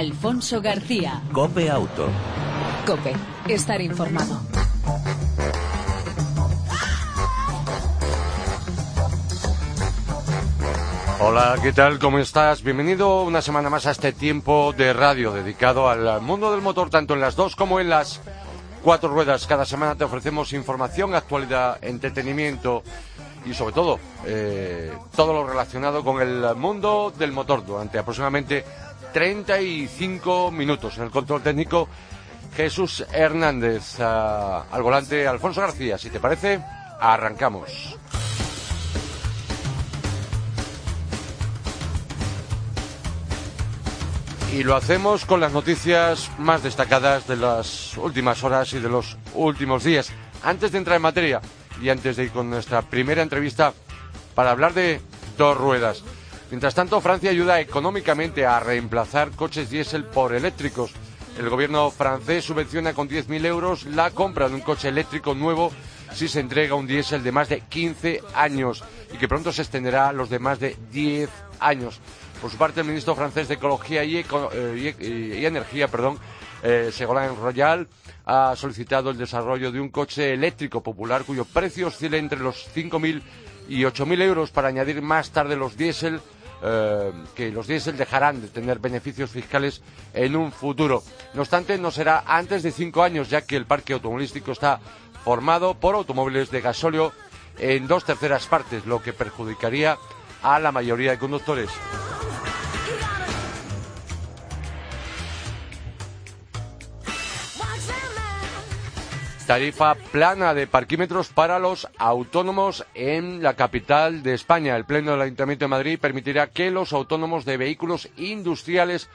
Alfonso García. Cope Auto. Cope, estar informado. Hola, ¿qué tal? ¿Cómo estás? Bienvenido una semana más a este tiempo de radio dedicado al mundo del motor, tanto en las dos como en las cuatro ruedas. Cada semana te ofrecemos información, actualidad, entretenimiento y sobre todo eh, todo lo relacionado con el mundo del motor durante aproximadamente 35 minutos. En el control técnico, Jesús Hernández. al volante, Alfonso García. Si te parece, arrancamos. Y lo hacemos con las noticias más destacadas de las últimas horas y de los últimos días. Antes de entrar en materia y antes de ir con nuestra primera entrevista para hablar de dos ruedas. Mientras tanto, Francia ayuda económicamente a reemplazar coches diésel por eléctricos. El gobierno francés subvenciona con 10.000 euros la compra de un coche eléctrico nuevo si se entrega un diésel de más de 15 años y que pronto se extenderá a los de más de 10 años. Por su parte, el ministro francés de Ecología eh, y Energía, perdón, eh, Ségolène Royal, ha solicitado el desarrollo de un coche eléctrico popular cuyo precio oscila entre los 5.000 y 8.000 euros para añadir más tarde los diésel, eh, que los diésel dejarán de tener beneficios fiscales en un futuro. No obstante, no será antes de cinco años, ya que el parque automovilístico está formado por automóviles de gasóleo en dos terceras partes, lo que perjudicaría a la mayoría de conductores. Tarifa plana de parquímetros para los autónomos en la capital de España. El Pleno del Ayuntamiento de Madrid permitirá que los autónomos de vehículos industriales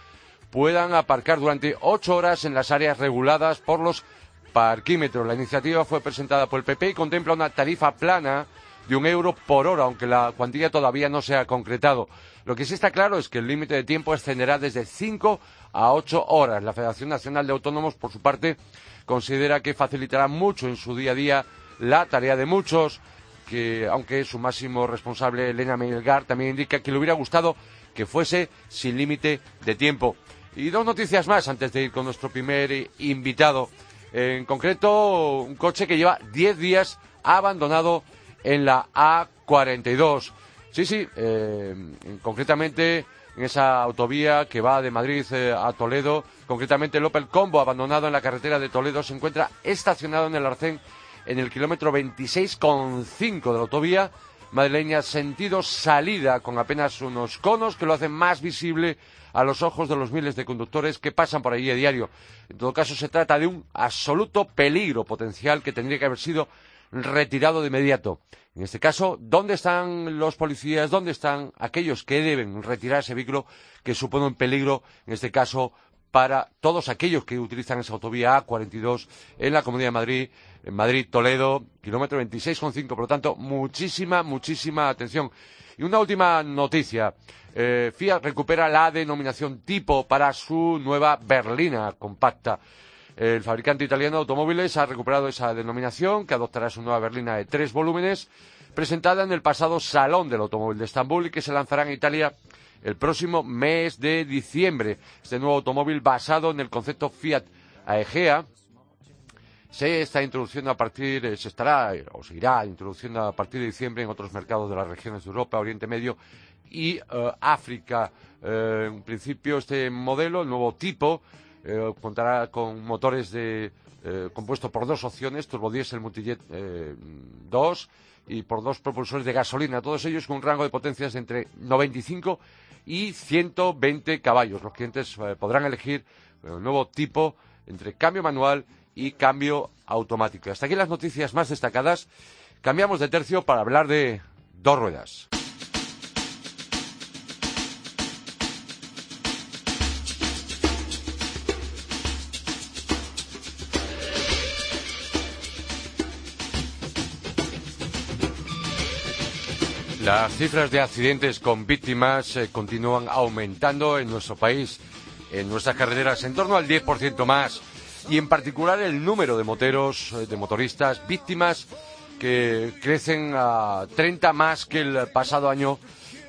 puedan aparcar durante ocho horas en las áreas reguladas por los parquímetros. La iniciativa fue presentada por el PP y contempla una tarifa plana de un euro por hora, aunque la cuantía todavía no se ha concretado. Lo que sí está claro es que el límite de tiempo ascenderá desde cinco a ocho horas. La Federación Nacional de Autónomos, por su parte, considera que facilitará mucho en su día a día la tarea de muchos, que aunque su máximo responsable, Elena Melgar, también indica que le hubiera gustado que fuese sin límite de tiempo. Y dos noticias más antes de ir con nuestro primer invitado. En concreto, un coche que lleva 10 días abandonado en la A42. Sí, sí, eh, concretamente en esa autovía que va de Madrid eh, a Toledo, concretamente el Opel Combo abandonado en la carretera de Toledo se encuentra estacionado en el arcén en el kilómetro 26,5 de la autovía madrileña sentido salida con apenas unos conos que lo hacen más visible a los ojos de los miles de conductores que pasan por allí a diario. En todo caso, se trata de un absoluto peligro potencial que tendría que haber sido retirado de inmediato. En este caso, ¿dónde están los policías? ¿Dónde están aquellos que deben retirar ese vehículo que supone un peligro, en este caso, para todos aquellos que utilizan esa autovía A42 en la Comunidad de Madrid, en Madrid, Toledo, kilómetro 26,5. Por lo tanto, muchísima, muchísima atención. Y una última noticia. Eh, Fiat recupera la denominación tipo para su nueva berlina compacta. El fabricante italiano de automóviles ha recuperado esa denominación, que adoptará su nueva berlina de tres volúmenes, presentada en el pasado Salón del Automóvil de Estambul y que se lanzará en Italia el próximo mes de diciembre. Este nuevo automóvil basado en el concepto Fiat Aegea se está introduciendo a partir, se estará o se irá introduciendo a partir de diciembre en otros mercados de las regiones de Europa, Oriente Medio y eh, África. Eh, en principio este modelo, el nuevo tipo, eh, contará con motores de eh, compuesto por dos opciones, turbodiesel multijet eh, 2 y por dos propulsores de gasolina, todos ellos con un rango de potencias de entre 95 y 120 caballos. Los clientes eh, podrán elegir el nuevo tipo entre cambio manual y cambio automático. Hasta aquí las noticias más destacadas. Cambiamos de tercio para hablar de dos ruedas. Las cifras de accidentes con víctimas eh, continúan aumentando en nuestro país, en nuestras carreteras, en torno al 10% más. Y en particular el número de moteros, eh, de motoristas víctimas que crecen a 30 más que el pasado año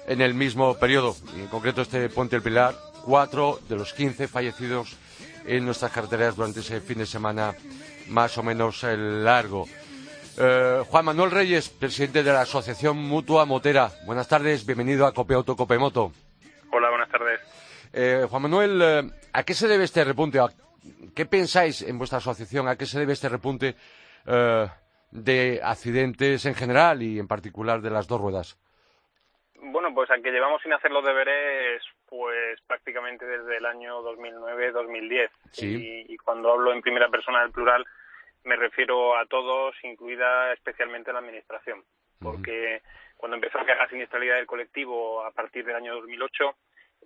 en el mismo periodo. En concreto este Puente del Pilar, cuatro de los 15 fallecidos en nuestras carreteras durante ese fin de semana más o menos largo. Eh, Juan Manuel Reyes, presidente de la Asociación Mutua Motera. Buenas tardes, bienvenido a Cope Auto, Cope Moto. Hola, buenas tardes. Eh, Juan Manuel, eh, ¿a qué se debe este repunte? ¿Qué pensáis en vuestra asociación? ¿A qué se debe este repunte de accidentes en general y en particular de las dos ruedas? Bueno, pues a que llevamos sin hacer los deberes pues prácticamente desde el año 2009-2010. Y, y, cuando hablo en primera persona del plural me refiero a todos, incluida especialmente la administración. Porque cuando empezó la siniestralidad del colectivo a partir del año 2008,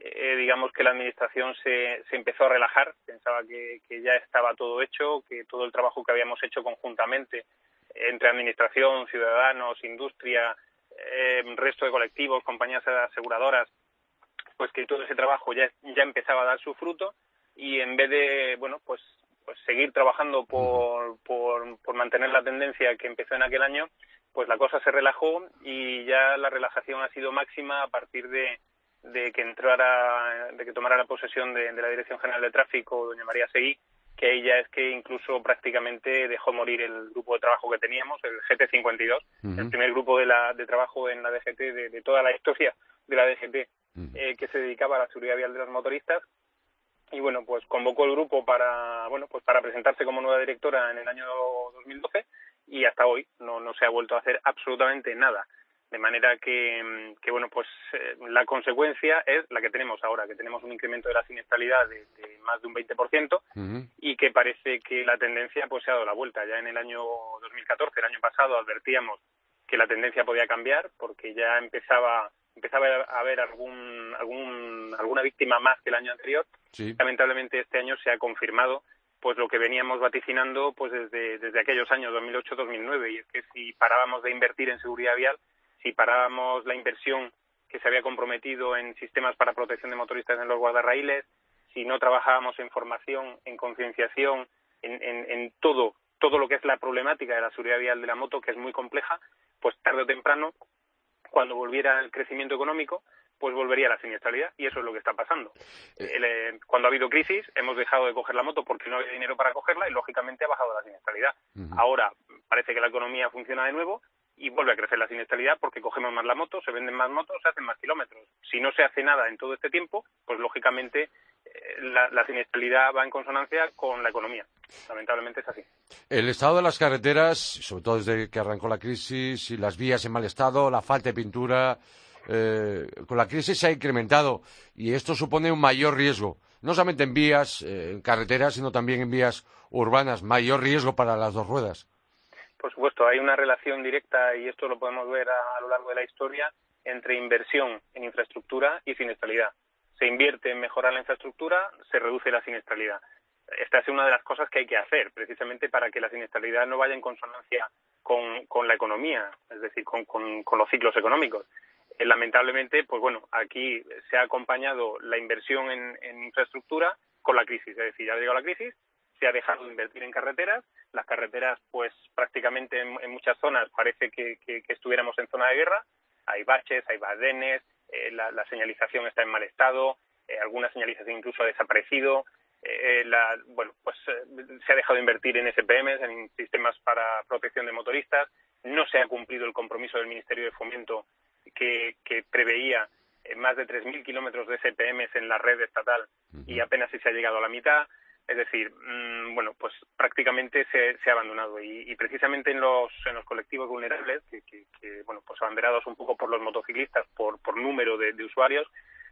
eh, digamos que la administración se, se empezó a relajar, pensaba que, que ya estaba todo hecho, que todo el trabajo que habíamos hecho conjuntamente entre administración, ciudadanos, industria, eh, resto de colectivos, compañías aseguradoras, pues que todo ese trabajo ya, ya empezaba a dar su fruto y en vez de, bueno, pues, pues seguir trabajando por, por, por mantener la tendencia que empezó en aquel año, pues la cosa se relajó y ya la relajación ha sido máxima a partir de, de que entrara, de que tomara la posesión de, de la Dirección General de Tráfico, doña María Seguí, que ella es que incluso prácticamente dejó morir el grupo de trabajo que teníamos, el GT52, el primer grupo de, la, de trabajo en la DGT de, toda la historia de la DGT eh, que se dedicaba a la seguridad vial de los motoristas. Y bueno, pues convocó el grupo para, bueno, pues para presentarse como nueva directora en el año 2012 y hasta hoy no, no se ha vuelto a hacer absolutamente nada. De manera que, que bueno, pues eh, la consecuencia es la que tenemos ahora, que tenemos un incremento de la siniestralidad de, más de un 20% y que parece que la tendencia pues se ha dado la vuelta. Ya en el año 2014, el año pasado, advertíamos que la tendencia podía cambiar porque ya empezaba empezaba a haber algún, algún alguna víctima más que el año anterior. Lamentablemente este año se ha confirmado pues lo que veníamos vaticinando pues desde, desde aquellos años 2008-2009 y es que si parábamos de invertir en seguridad vial si parábamos la inversión que se había comprometido en sistemas para protección de motoristas en los guardarraíles, si no trabajábamos en formación, en concienciación, en, en, todo, todo lo que es la problemática de la seguridad vial de la moto, que es muy compleja, pues tarde o temprano, cuando volviera el crecimiento económico, pues volvería la siniestralidad y eso es lo que está pasando. Eh. Eh, cuando ha habido crisis hemos dejado de coger la moto porque no había dinero para cogerla y lógicamente ha bajado la siniestralidad. Ahora parece que la economía funciona de nuevo y vuelve a crecer la siniestralidad porque cogemos más la moto, se venden más motos, se hacen más kilómetros. Si no se hace nada en todo este tiempo, pues lógicamente eh, la, siniestralidad va en consonancia con la economía. Lamentablemente es así. El estado de las carreteras, sobre todo desde que arrancó la crisis, y las vías en mal estado, la falta de pintura, eh, con la crisis se ha incrementado y esto supone un mayor riesgo, no solamente en vías, eh, en carreteras, sino también en vías urbanas, mayor riesgo para las dos ruedas. Por supuesto, hay una relación directa, y esto lo podemos ver a, lo largo de la historia, entre inversión en infraestructura y siniestralidad. Se invierte en mejorar la infraestructura, se reduce la siniestralidad. Esta es una de las cosas que hay que hacer, precisamente para que la siniestralidad no vaya en consonancia con, la economía, es decir, con los ciclos económicos. Eh, lamentablemente, pues bueno, aquí se ha acompañado la inversión en, en infraestructura con la crisis, es decir, ya ha llegado la crisis, se ha dejado de invertir en carreteras. Las carreteras, pues prácticamente en, muchas zonas parece que, estuviéramos en zona de guerra. Hay baches, hay badenes, eh, la, señalización está en mal estado, eh, alguna señalización incluso ha desaparecido. Eh, la, bueno, pues se ha dejado de invertir en SPMs, en sistemas para protección de motoristas. No se ha cumplido el compromiso del Ministerio de Fomento que, que preveía más de 3.000 kilómetros de SPMs en la red estatal y apenas si se ha llegado a la mitad. Es decir, mm, bueno, pues prácticamente se, ha abandonado. Y, precisamente en los, en los colectivos vulnerables, que, que, bueno, pues abanderados un poco por los motociclistas, por, por número de, usuarios,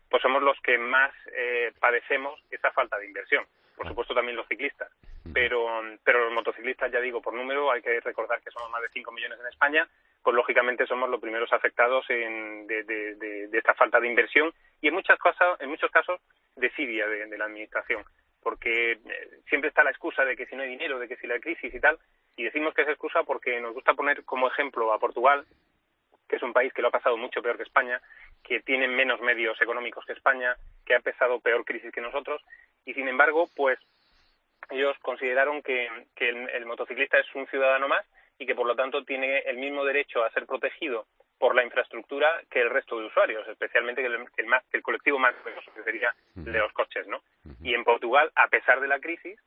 pues somos los que más eh, padecemos esa falta de inversión. Por supuesto también los ciclistas, pero, pero los motociclistas, ya digo, por número, hay que recordar que somos más de 5 millones en España, pues lógicamente somos los primeros afectados en, de, de, esta falta de inversión y en, muchas cosas, en muchos casos desidia de la Administración porque eh, siempre está la excusa de que si no hay dinero, de que si la crisis y tal, y decimos que es excusa porque nos gusta poner como ejemplo a Portugal, que es un país que lo ha pasado mucho peor que España, que tiene menos medios económicos que España, que ha empezado peor crisis que nosotros, y sin embargo, pues ellos consideraron que, el, motociclista es un ciudadano más y que por lo tanto tiene el mismo derecho a ser protegido por la infraestructura que el resto de usuarios, especialmente que el, más, el colectivo más numeroso, que sería el de los coches, ¿no? Y en Portugal, a pesar de la crisis,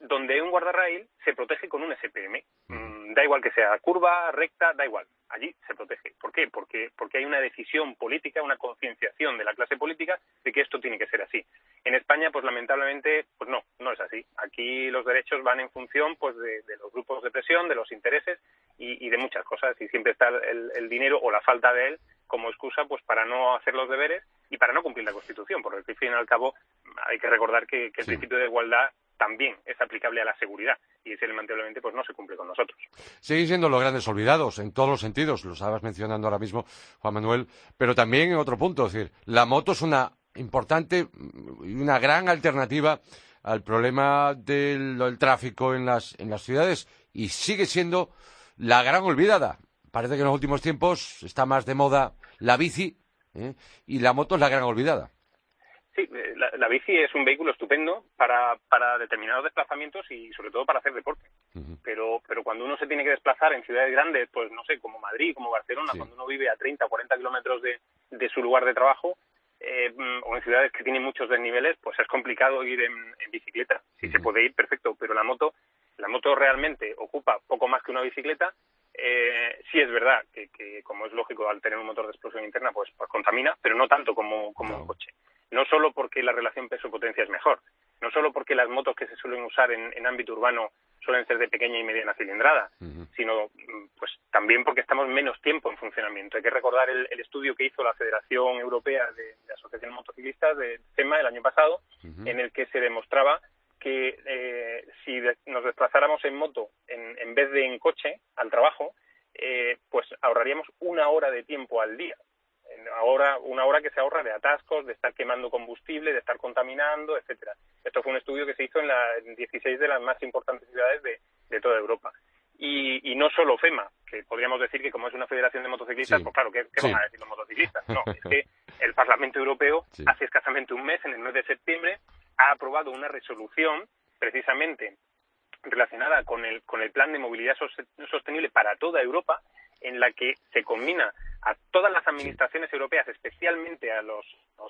donde un guardarraíl se protege con un SPM. Mm, da igual que sea curva, recta, da igual. Allí se protege. ¿Por qué? Porque, porque hay una decisión política, una concienciación de la clase política de que esto tiene que ser así. En España, pues lamentablemente, pues no, no es así. Aquí los derechos van en función pues de, los grupos de presión, de los intereses y, de muchas cosas. Y siempre está el, dinero o la falta de él como excusa pues para no hacer los deberes y para no cumplir la Constitución, porque al fin y al cabo hay que recordar que, el principio de igualdad también es aplicable a la seguridad y ese lamentablemente pues no se cumple con nosotros. Siguen siendo los grandes olvidados en todos los sentidos, lo estabas mencionando ahora mismo Juan Manuel, pero también en otro punto, es decir, la moto es una importante y una gran alternativa al problema del, tráfico en las, en las ciudades y sigue siendo la gran olvidada. Parece que en los últimos tiempos está más de moda la bici ¿eh? y la moto es la gran olvidada. Sí, eh, la, bici es un vehículo estupendo para, para determinados desplazamientos y sobre todo para hacer deporte. pero, pero cuando uno se tiene que desplazar en ciudades grandes, pues no sé, como Madrid, como Barcelona, cuando uno vive a 30 o 40 kilómetros de, de su lugar de trabajo, eh, o en ciudades que tienen muchos desniveles, pues es complicado ir en, bicicleta. Si se puede ir, perfecto, pero la moto, la moto realmente ocupa poco más que una bicicleta. Eh, sí es verdad que, como es lógico, al tener un motor de explosión interna, pues, pues contamina, pero no tanto como, como un coche no solo porque la relación peso-potencia es mejor, no solo porque las motos que se suelen usar en, ámbito urbano suelen ser de pequeña y mediana cilindrada, sino mm, pues también porque estamos menos tiempo en funcionamiento. Hay que recordar el, estudio que hizo la Federación Europea de, Asociaciones Motociclistas de CEMA el año pasado, en el que se demostraba que eh, si nos desplazáramos en moto en, vez de en coche al trabajo, eh, pues ahorraríamos una hora de tiempo al día ahora una hora que se ahorra de atascos, de estar quemando combustible, de estar contaminando, etcétera. Esto fue un estudio que se hizo en, las 16 de las más importantes ciudades de, toda Europa. Y, no solo FEMA, que podríamos decir que como es una federación de motociclistas, pues claro, ¿qué, van a decir los motociclistas? No, es que el Parlamento Europeo hace escasamente un mes, en el mes de septiembre, ha aprobado una resolución precisamente relacionada con el, con el plan de movilidad sostenible para toda Europa, en la que se combina a todas las administraciones europeas, especialmente a los,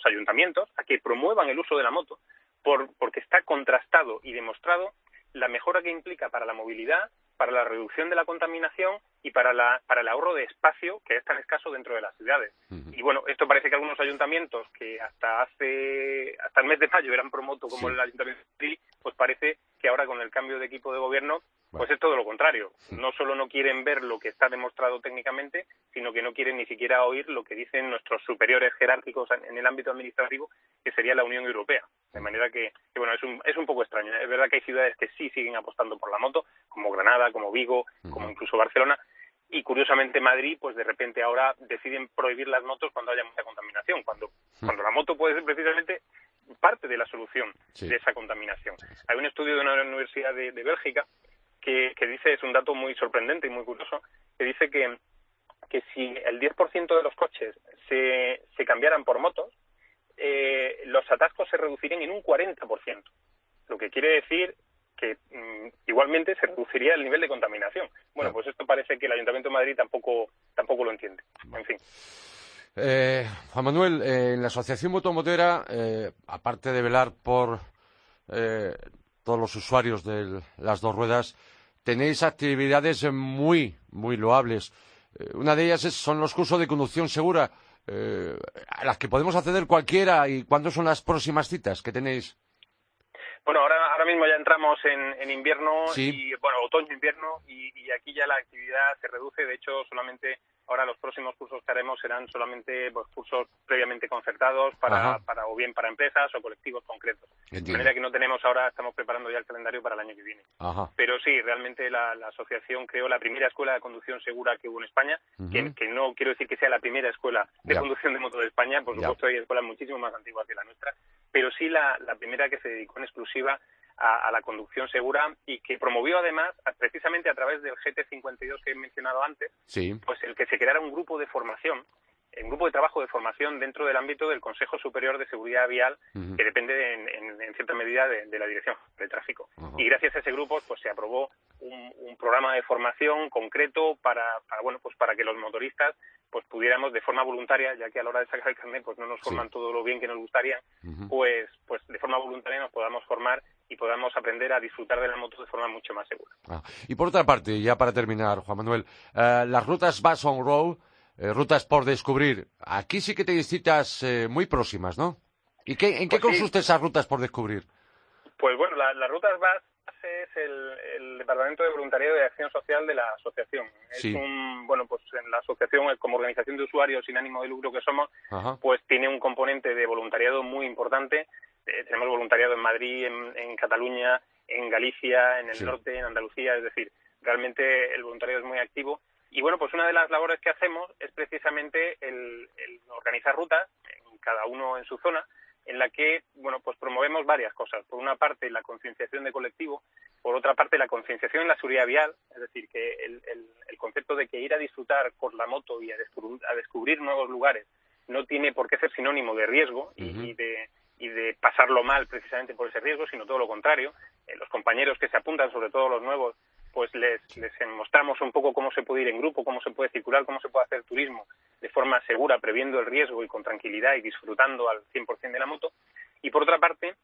ayuntamientos, a que promuevan el uso de la moto, por, porque está contrastado y demostrado la mejora que implica para la movilidad, para la reducción de la contaminación y para, la, para el ahorro de espacio que es tan escaso dentro de las ciudades. Y bueno, esto parece que algunos ayuntamientos que hasta hace hasta el mes de mayo eran promoto como el ayuntamiento de pues parece que ahora con el cambio de equipo de gobierno pues es todo lo contrario. No solo no quieren ver lo que está demostrado técnicamente, sino que no quieren ni siquiera oír lo que dicen nuestros superiores jerárquicos en el ámbito administrativo, que sería la Unión Europea. De manera que, bueno, es un, es un poco extraño. Es verdad que hay ciudades que sí siguen apostando por la moto, como Granada, como Vigo, como incluso Barcelona, y curiosamente Madrid, pues de repente ahora deciden prohibir las motos cuando haya mucha contaminación, cuando, cuando la moto puede ser precisamente parte de la solución de esa contaminación. Hay un estudio de una universidad de Bélgica que, dice, es un dato muy sorprendente y muy curioso, que dice que, que si el 10% de los coches se, se cambiaran por motos, eh, los atascos se reducirían en un 40%, lo que quiere decir que mm, igualmente se reduciría el nivel de contaminación. Bueno, pues esto parece que el Ayuntamiento de Madrid tampoco, tampoco lo entiende. En fin. Eh, Juan Manuel, eh, en la Asociación Motomotera, eh, aparte de velar por todos los usuarios de las dos ruedas, tenéis actividades muy, muy loables. Eh, una de ellas son los cursos de conducción segura, eh, a las que podemos acceder cualquiera. ¿Y cuándo son las próximas citas que tenéis? Bueno, ahora, ahora mismo ya entramos en, invierno, y, bueno, otoño-invierno, y, y aquí ya la actividad se reduce. De hecho, solamente Ahora los próximos cursos que haremos serán solamente pues, cursos previamente concertados para, para o bien para empresas o colectivos concretos. De manera que no tenemos ahora, estamos preparando ya el calendario para el año que viene. Pero sí, realmente la, asociación creó la primera escuela de conducción segura que hubo en España, que, no quiero decir que sea la primera escuela de conducción de moto de España, por supuesto hay escuelas muchísimo más antiguas que la nuestra, pero sí la, la primera que se dedicó en exclusiva a, la conducción segura y que promovió además, precisamente a través del GT52 que he mencionado antes, pues el que se creara un grupo de formación un grupo de trabajo de formación dentro del ámbito del Consejo Superior de Seguridad Vial, que depende en, cierta medida de, la Dirección de Tráfico. Y gracias a ese grupo, pues se aprobó un, programa de formación concreto para, bueno, pues para que los motoristas pues pudiéramos de forma voluntaria, ya que a la hora de sacar el carnet pues no nos forman todo lo bien que nos gustaría, pues, pues de forma voluntaria nos podamos formar y podamos aprender a disfrutar de la moto de forma mucho más segura. Ah, y por otra parte, ya para terminar, Juan Manuel, eh, las rutas Bass on Road, eh, rutas por descubrir, aquí sí que te citas eh, muy próximas, ¿no? ¿Y qué, en qué pues consiste esas rutas por descubrir? Pues bueno, las rutas BAS es el, Departamento de Voluntariado y Acción Social de la asociación. Es un, bueno, pues en la asociación, como organización de usuarios sin ánimo de lucro que somos, pues tiene un componente de voluntariado muy importante. Eh, tenemos voluntariado en Madrid, en, Cataluña, en Galicia, en el norte, en Andalucía, es decir, realmente el voluntariado es muy activo. Y bueno, pues una de las labores que hacemos es precisamente el organizar rutas, cada uno en su zona, en la que bueno pues promovemos varias cosas por una parte la concienciación de colectivo por otra parte la concienciación en la seguridad vial es decir que el, concepto de que ir a disfrutar con la moto y a descubrir, nuevos lugares no tiene por qué ser sinónimo de riesgo y, de y de pasarlo mal precisamente por ese riesgo, sino todo lo contrario. Eh, los compañeros que se apuntan, sobre todo los nuevos, pues les, les mostramos un poco cómo se puede ir en grupo, cómo se puede circular, cómo se puede hacer turismo de forma segura, previendo el riesgo y con tranquilidad y disfrutando al 100% de la moto. Y por otra parte,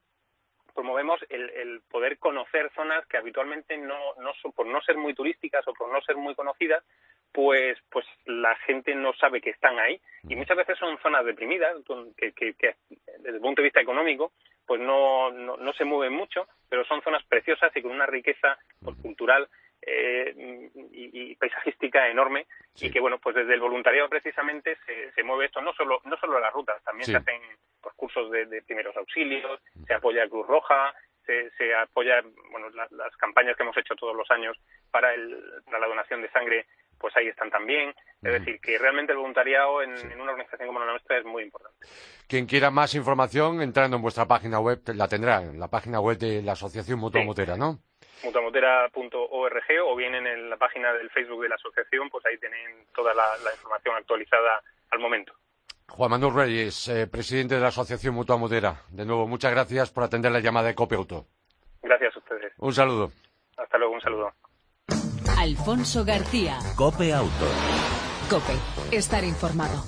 promovemos el, poder conocer zonas que habitualmente no, no por no ser muy turísticas o por no ser muy conocidas, pues, pues la gente no sabe que están ahí. Y muchas veces son zonas deprimidas, que, que, que desde el punto de vista económico, pues no, no, no, se mueven mucho, pero son zonas preciosas y con una riqueza pues, cultural eh, y, paisajística enorme y que bueno pues desde el voluntariado precisamente se, se mueve esto no solo no solo las rutas también se hacen pues, cursos de, primeros auxilios se apoya Cruz Roja se, se apoya bueno las campañas que hemos hecho todos los años para, el, para la donación de sangre pues ahí están también. Es decir, que realmente el voluntariado en, una organización como la nuestra es muy importante. Quien quiera más información, entrando en vuestra página web, la tendrá en la página web de la Asociación Mutua Motera, ¿no? mutuamotera.org o bien en la página del Facebook de la asociación, pues ahí tienen toda la, información actualizada al momento. Juan Manuel Reyes, eh, presidente de la Asociación Mutua Motera. De nuevo, muchas gracias por atender la llamada de Cope Auto. Gracias a ustedes. Un saludo. Hasta luego, un saludo. Alfonso García. Cope Auto. Cope, estar informado.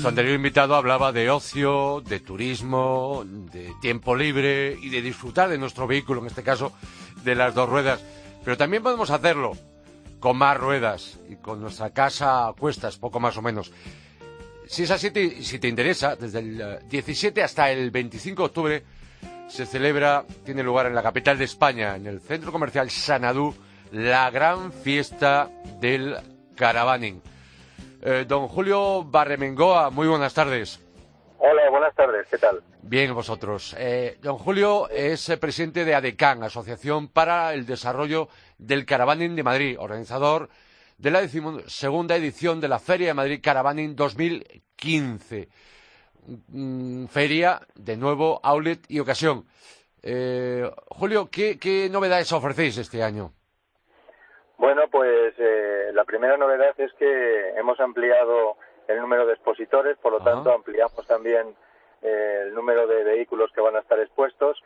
Nuestro anterior invitado hablaba de ocio, de turismo, de tiempo libre y de disfrutar de nuestro vehículo, en este caso de las dos ruedas. Pero también podemos hacerlo con más ruedas y con nuestra casa a cuestas, poco más o menos. Si es así, si te interesa, desde el 17 hasta el 25 de octubre se celebra, tiene lugar en la capital de España, en el centro comercial Sanadú, la gran fiesta del caravaning. Eh, don Julio Barremengoa, muy buenas tardes. Hola, buenas tardes, ¿qué tal? Bien, vosotros. Eh, don Julio es eh, presidente de ADECAN, Asociación para el Desarrollo del Caravaning de Madrid, organizador de la segunda edición de la Feria de Madrid Caravaning 2015. Mm, feria, de nuevo, outlet y ocasión. Julio, ¿qué novedades ofrecéis este año? Bueno, pues eh, la primera novedad es que hemos ampliado el número de expositores, por lo tanto ampliamos también eh, el número de vehículos que van a estar expuestos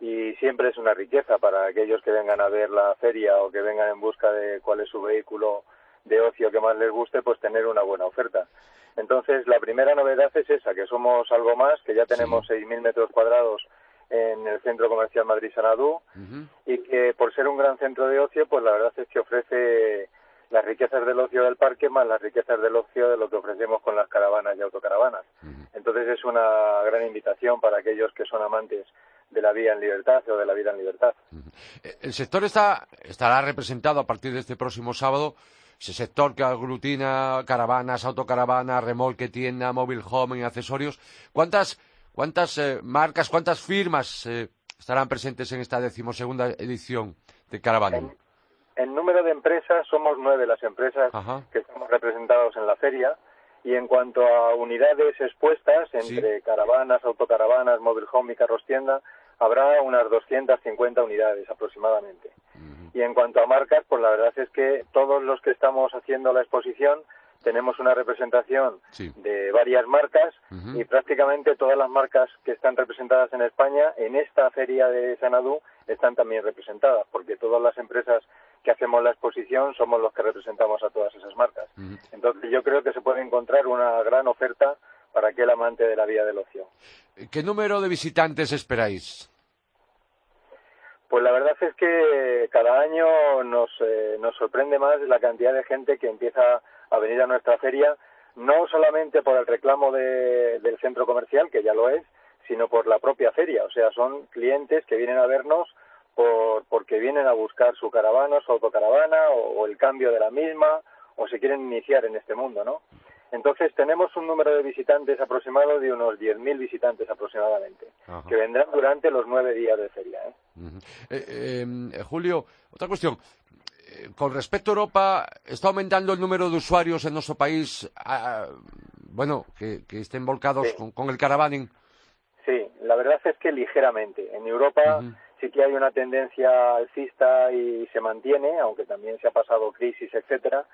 y siempre es una riqueza para aquellos que vengan a ver la feria o que vengan en busca de cuál es su vehículo de ocio que más les guste, pues tener una buena oferta. Entonces, la primera novedad es esa, que somos algo más, que ya tenemos 6.000 metros cuadrados en el Centro Comercial Madrid Sanadú y que por ser un gran centro de ocio, pues la verdad es que ofrece las riquezas del ocio del parque más las riquezas del ocio de lo que ofrecemos con las caravanas y autocaravanas. Entonces es una gran invitación para aquellos que son amantes de la vida en libertad o de la vida en libertad. El sector está, estará representado a partir de este próximo sábado ese sector que aglutina caravanas, autocaravanas, remolque, tienda, móvil home y accesorios. ¿Cuántas ¿Cuántas eh, marcas, cuántas firmas eh, estarán presentes en esta decimosegunda edición de Caravana? En, número de empresas, somos nueve las empresas que estamos representados en la feria. Y en cuanto a unidades expuestas entre caravanas, autocaravanas, móvil home y carros tienda, habrá unas 250 unidades aproximadamente. Y en cuanto a marcas, pues la verdad es que todos los que estamos haciendo la exposición tenemos una representación de varias marcas y prácticamente todas las marcas que están representadas en España en esta feria de Sanadú están también representadas, porque todas las empresas que hacemos la exposición somos los que representamos a todas esas marcas. Entonces yo creo que se puede encontrar una gran oferta para aquel amante de la vía del ocio. ¿Qué número de visitantes esperáis? Pues la verdad es que cada año nos, eh, nos sorprende más la cantidad de gente que empieza a venir a nuestra feria, no solamente por el reclamo del centro comercial, que ya lo es, sino por la propia feria. O sea, son clientes que vienen a vernos por, porque vienen a buscar su caravana, su autocaravana o, el cambio de la misma o se quieren iniciar en este mundo, ¿no? Entonces tenemos un número de visitantes aproximado de unos 10.000 visitantes aproximadamente, que vendrán durante los nueve días de feria. ¿eh? Eh, em, Julio, otra cuestión. Eh, con respecto a Europa, ¿está aumentando el número de usuarios en nuestro país, ah, bueno, que, estén volcados con, el caravaning? Sí, la verdad es que ligeramente. En Europa sí que hay una tendencia alcista y se mantiene, aunque también se ha pasado crisis, etcétera.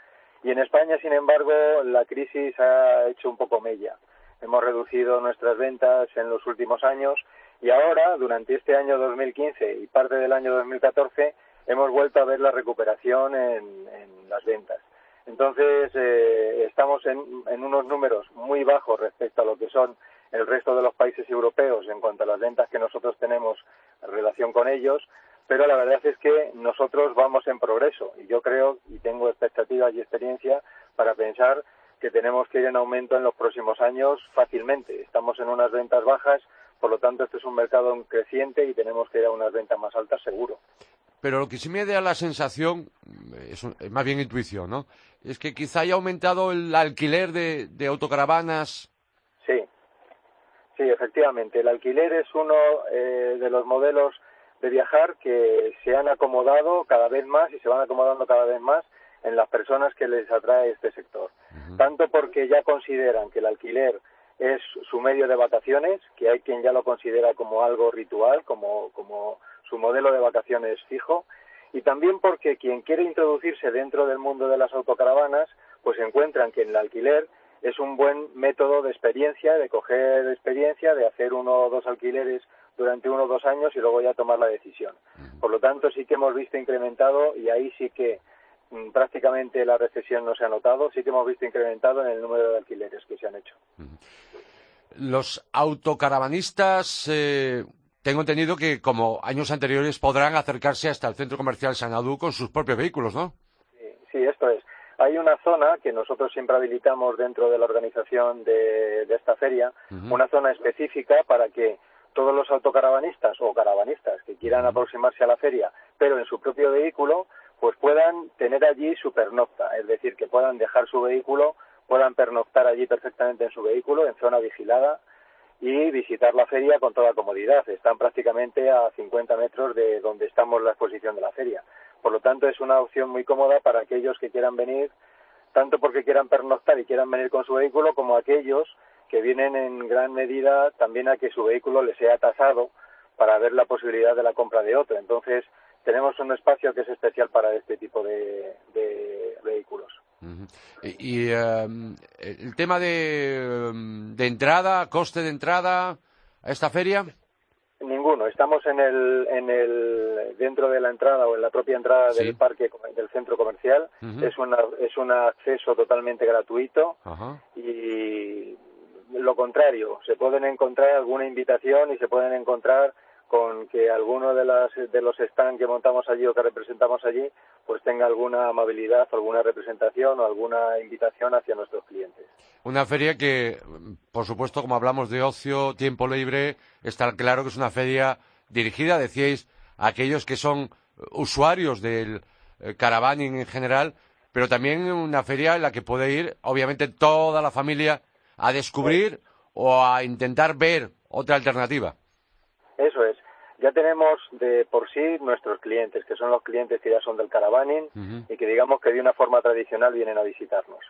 Y en España, sin embargo, la crisis ha hecho un poco mella. Hemos reducido nuestras ventas en los últimos años y ahora, durante este año 2015 y parte del año 2014, hemos vuelto a ver la recuperación en, las ventas. Entonces, eh, estamos en, unos números muy bajos respecto a lo que son el resto de los países europeos en cuanto a las ventas que nosotros tenemos en relación con ellos, pero la verdad es que nosotros vamos en progreso y yo creo y tengo expectativas y experiencia para pensar que tenemos que ir en aumento en los próximos años fácilmente. Estamos en unas ventas bajas, por lo tanto este es un mercado creciente y tenemos que ir a unas ventas más altas seguro. Pero lo que sí me da la sensación, es, más bien intuición, ¿no? Es que quizá haya aumentado el alquiler de, autocaravanas. Sí, sí, efectivamente. El alquiler es uno eh, de los modelos de viajar que se han acomodado cada vez más y se van acomodando cada vez más en las personas que les atrae este sector. Tanto porque ya consideran que el alquiler es su medio de vacaciones, que hay quien ya lo considera como algo ritual, como, como su modelo de vacaciones fijo y también porque quien quiere introducirse dentro del mundo de las autocaravanas, pues encuentran que en el alquiler es un buen método de experiencia, de coger experiencia, de hacer uno o dos alquileres durante uno o dos años y luego ya tomar la decisión. Por lo tanto, sí que hemos visto incrementado y ahí sí que prácticamente la recesión no se ha notado, sí que hemos visto incrementado en el número de alquileres que se han hecho. Los autocaravanistas eh, tengo entendido que, como años anteriores, podrán acercarse hasta el centro comercial Sanadú con sus propios vehículos, ¿no? Sí, esto es. Hay una zona que nosotros siempre habilitamos dentro de la organización de, esta feria, una zona específica para que todos los autocaravanistas o caravanistas que quieran aproximarse a la feria, pero en su propio vehículo, pues puedan tener allí su pernocta, es decir, que puedan dejar su vehículo, puedan pernoctar allí perfectamente en su vehículo, en zona vigilada, y visitar la feria con toda comodidad. Están prácticamente a 50 metros de donde estamos la exposición de la feria. Por lo tanto, es una opción muy cómoda para aquellos que quieran venir, tanto porque quieran pernoctar y quieran venir con su vehículo, como aquellos que vienen en gran medida también a que su vehículo les sea tasado para ver la posibilidad de la compra de otro. Entonces, tenemos un espacio que es especial para este tipo de vehículos. Y, em, el tema de, em, de, entrada, coste de entrada a esta feria. Ninguno. Estamos en el, en el, dentro de la entrada o en la propia entrada del parque del centro comercial. Es una, es un acceso totalmente gratuito y lo contrario, se pueden encontrar alguna invitación y se pueden encontrar con que alguno de, las, de los stands que montamos allí o que representamos allí pues tenga alguna amabilidad, alguna representación o alguna invitación hacia nuestros clientes. Una feria que, por supuesto, como hablamos de ocio, tiempo libre, está claro que es una feria dirigida, decíais, a aquellos que son usuarios del eh, caravaning en general, pero también una feria en la que puede ir, obviamente, toda la familia a descubrir o a intentar ver otra alternativa. Eso es ya tenemos de por sí nuestros clientes, que son los clientes que ya son del caravaning y que digamos que de una forma tradicional vienen a visitarnos.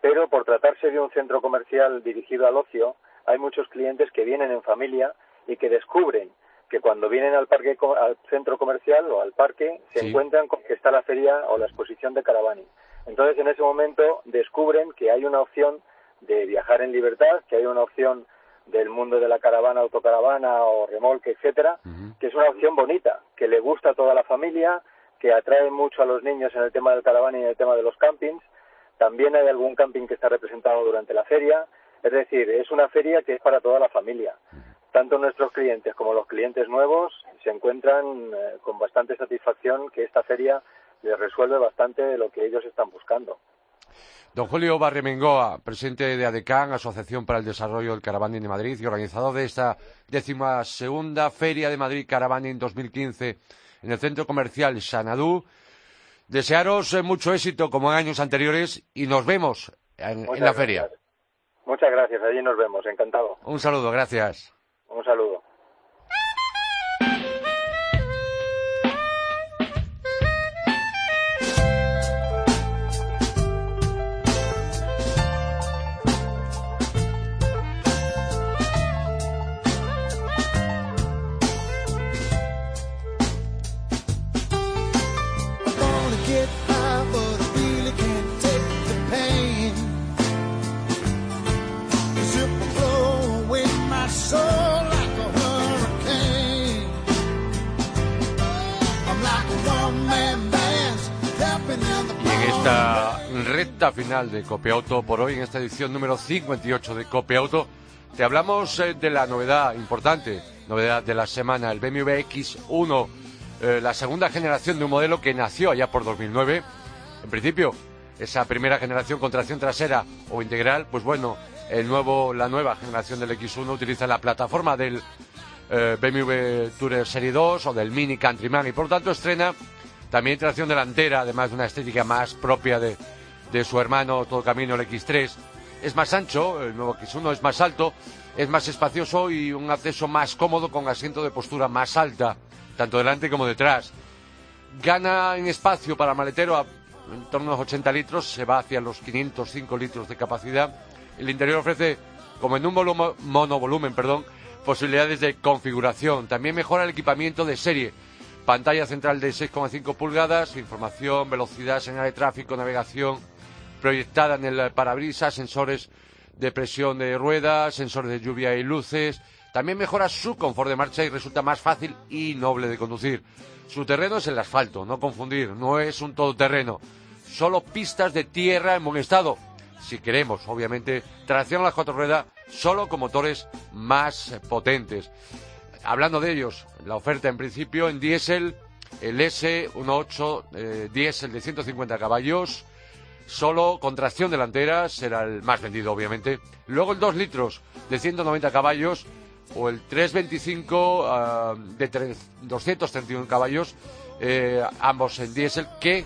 Pero por tratarse de un centro comercial dirigido al ocio, hay muchos clientes que vienen en familia y que descubren que cuando vienen al parque al centro comercial o al parque se encuentran con que está la feria o la exposición de Caravani. Entonces en ese momento descubren que hay una opción de viajar en libertad, que hay una opción del mundo de la caravana, autocaravana o remolque, etcétera, que es una opción bonita, que le gusta a toda la familia, que atrae mucho a los niños en el tema del caravana y en el tema de los campings. También hay algún camping que está representado durante la feria. Es decir, es una feria que es para toda la familia tanto nuestros clientes como los clientes nuevos se encuentran eh, con bastante satisfacción que esta feria les resuelve bastante de lo que ellos están buscando. Don Julio Barremengoa, presidente de ADECAN, Asociación para el Desarrollo del Caravaning de Madrid y organizador de esta décima segunda Feria de Madrid Caravaning 2015 en el Centro Comercial Sanadú. Desearos eh, mucho éxito como en años anteriores y nos vemos en, la feria. Muchas gracias, allí nos vemos, encantado. Un saludo, gracias. Un saludo. Recta final de Copiauto por hoy en esta edición número 58 de Copiauto. Te hablamos eh, de la novedad importante, novedad de la semana, el BMW X1, eh, la segunda generación de un modelo que nació allá por 2009. En principio, esa primera generación con tracción trasera o integral, pues bueno, el nuevo, la nueva generación del X1 utiliza la plataforma del eh, BMW Tourer Serie 2 o del Mini Countryman y por tanto estrena también tracción delantera, además de una estética más propia de, de su hermano Todo Camino el X3. Es más ancho, el nuevo X1 es más alto, es más espacioso y un acceso más cómodo con asiento de postura más alta, tanto delante como detrás. Gana en espacio para maletero a en torno a unos 80 litros, se va hacia los 505 litros de capacidad. El interior ofrece, como en un monovolumen, perdón, posibilidades de configuración. También mejora el equipamiento de serie. Pantalla central de 6,5 pulgadas, información, velocidad, señal de tráfico, navegación, proyectada en el parabrisas, sensores de presión de ruedas, sensores de lluvia y luces. También mejora su confort de marcha y resulta más fácil y noble de conducir. Su terreno es el asfalto, no confundir, no es un todoterreno. Solo pistas de tierra en buen estado. Si queremos, obviamente, tracción a las cuatro ruedas solo con motores más potentes. Hablando de ellos, la oferta en principio en diésel, el S18 eh, diésel de 150 caballos, solo con tracción delantera, será el más vendido obviamente. Luego el 2 litros de 190 caballos o el 325 ah, de 231 caballos, eh, ambos en diésel, que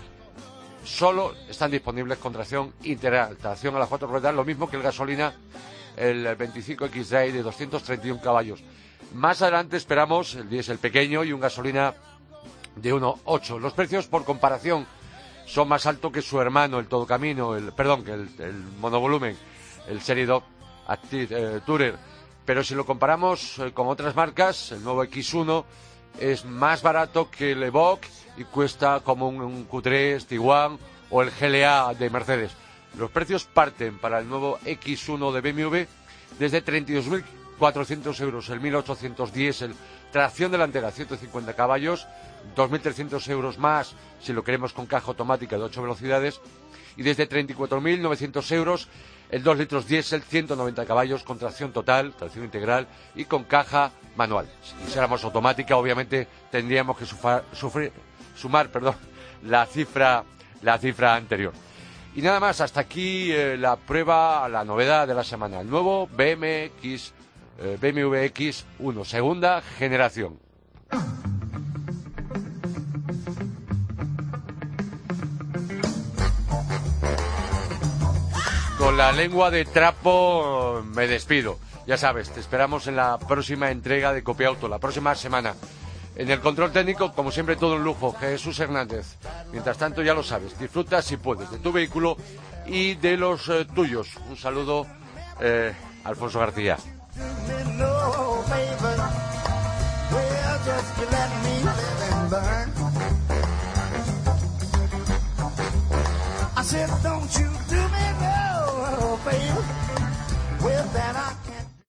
solo están disponibles con tracción integral, tracción a las cuatro ruedas, lo mismo que el gasolina, el 25X de 231 caballos. Más adelante esperamos el diésel pequeño y un gasolina de 1.8. Los precios por comparación son más altos que su hermano, el todo camino, el, perdón, que el, monovolumen, el Serie 2 Active eh, Tourer. Pero si lo comparamos eh, con otras marcas, el nuevo X1 es más barato que el Evoque y cuesta como un, Q3, Tiguan o el GLA de Mercedes. Los precios parten para el nuevo X1 de BMW desde 32.400 euros, el 1.800 diésel, tracción delantera 150 caballos, 2.300 euros más si lo queremos con caja automática de 8 velocidades y desde 34.900 euros el 2 litros diésel, 190 caballos con tracción total, tracción integral y con caja manual. Si quisiéramos automática, obviamente tendríamos que sumar la, cifra, la cifra anterior. Y nada más, hasta aquí eh, la prueba, la novedad de la semana. El nuevo BMX, eh, BMW X1, segunda generación. con la lengua de trapo me despido. Ya sabes, te esperamos en la próxima entrega de Copiauto, la próxima semana. En el control técnico, como siempre, todo un lujo, Jesús Hernández. Mientras tanto, ya lo sabes, disfruta si puedes de tu vehículo y de los eh, tuyos. Un saludo, eh, Alfonso García. Oh, just let me live and. I said, don't you do me no, oh, baby. With that I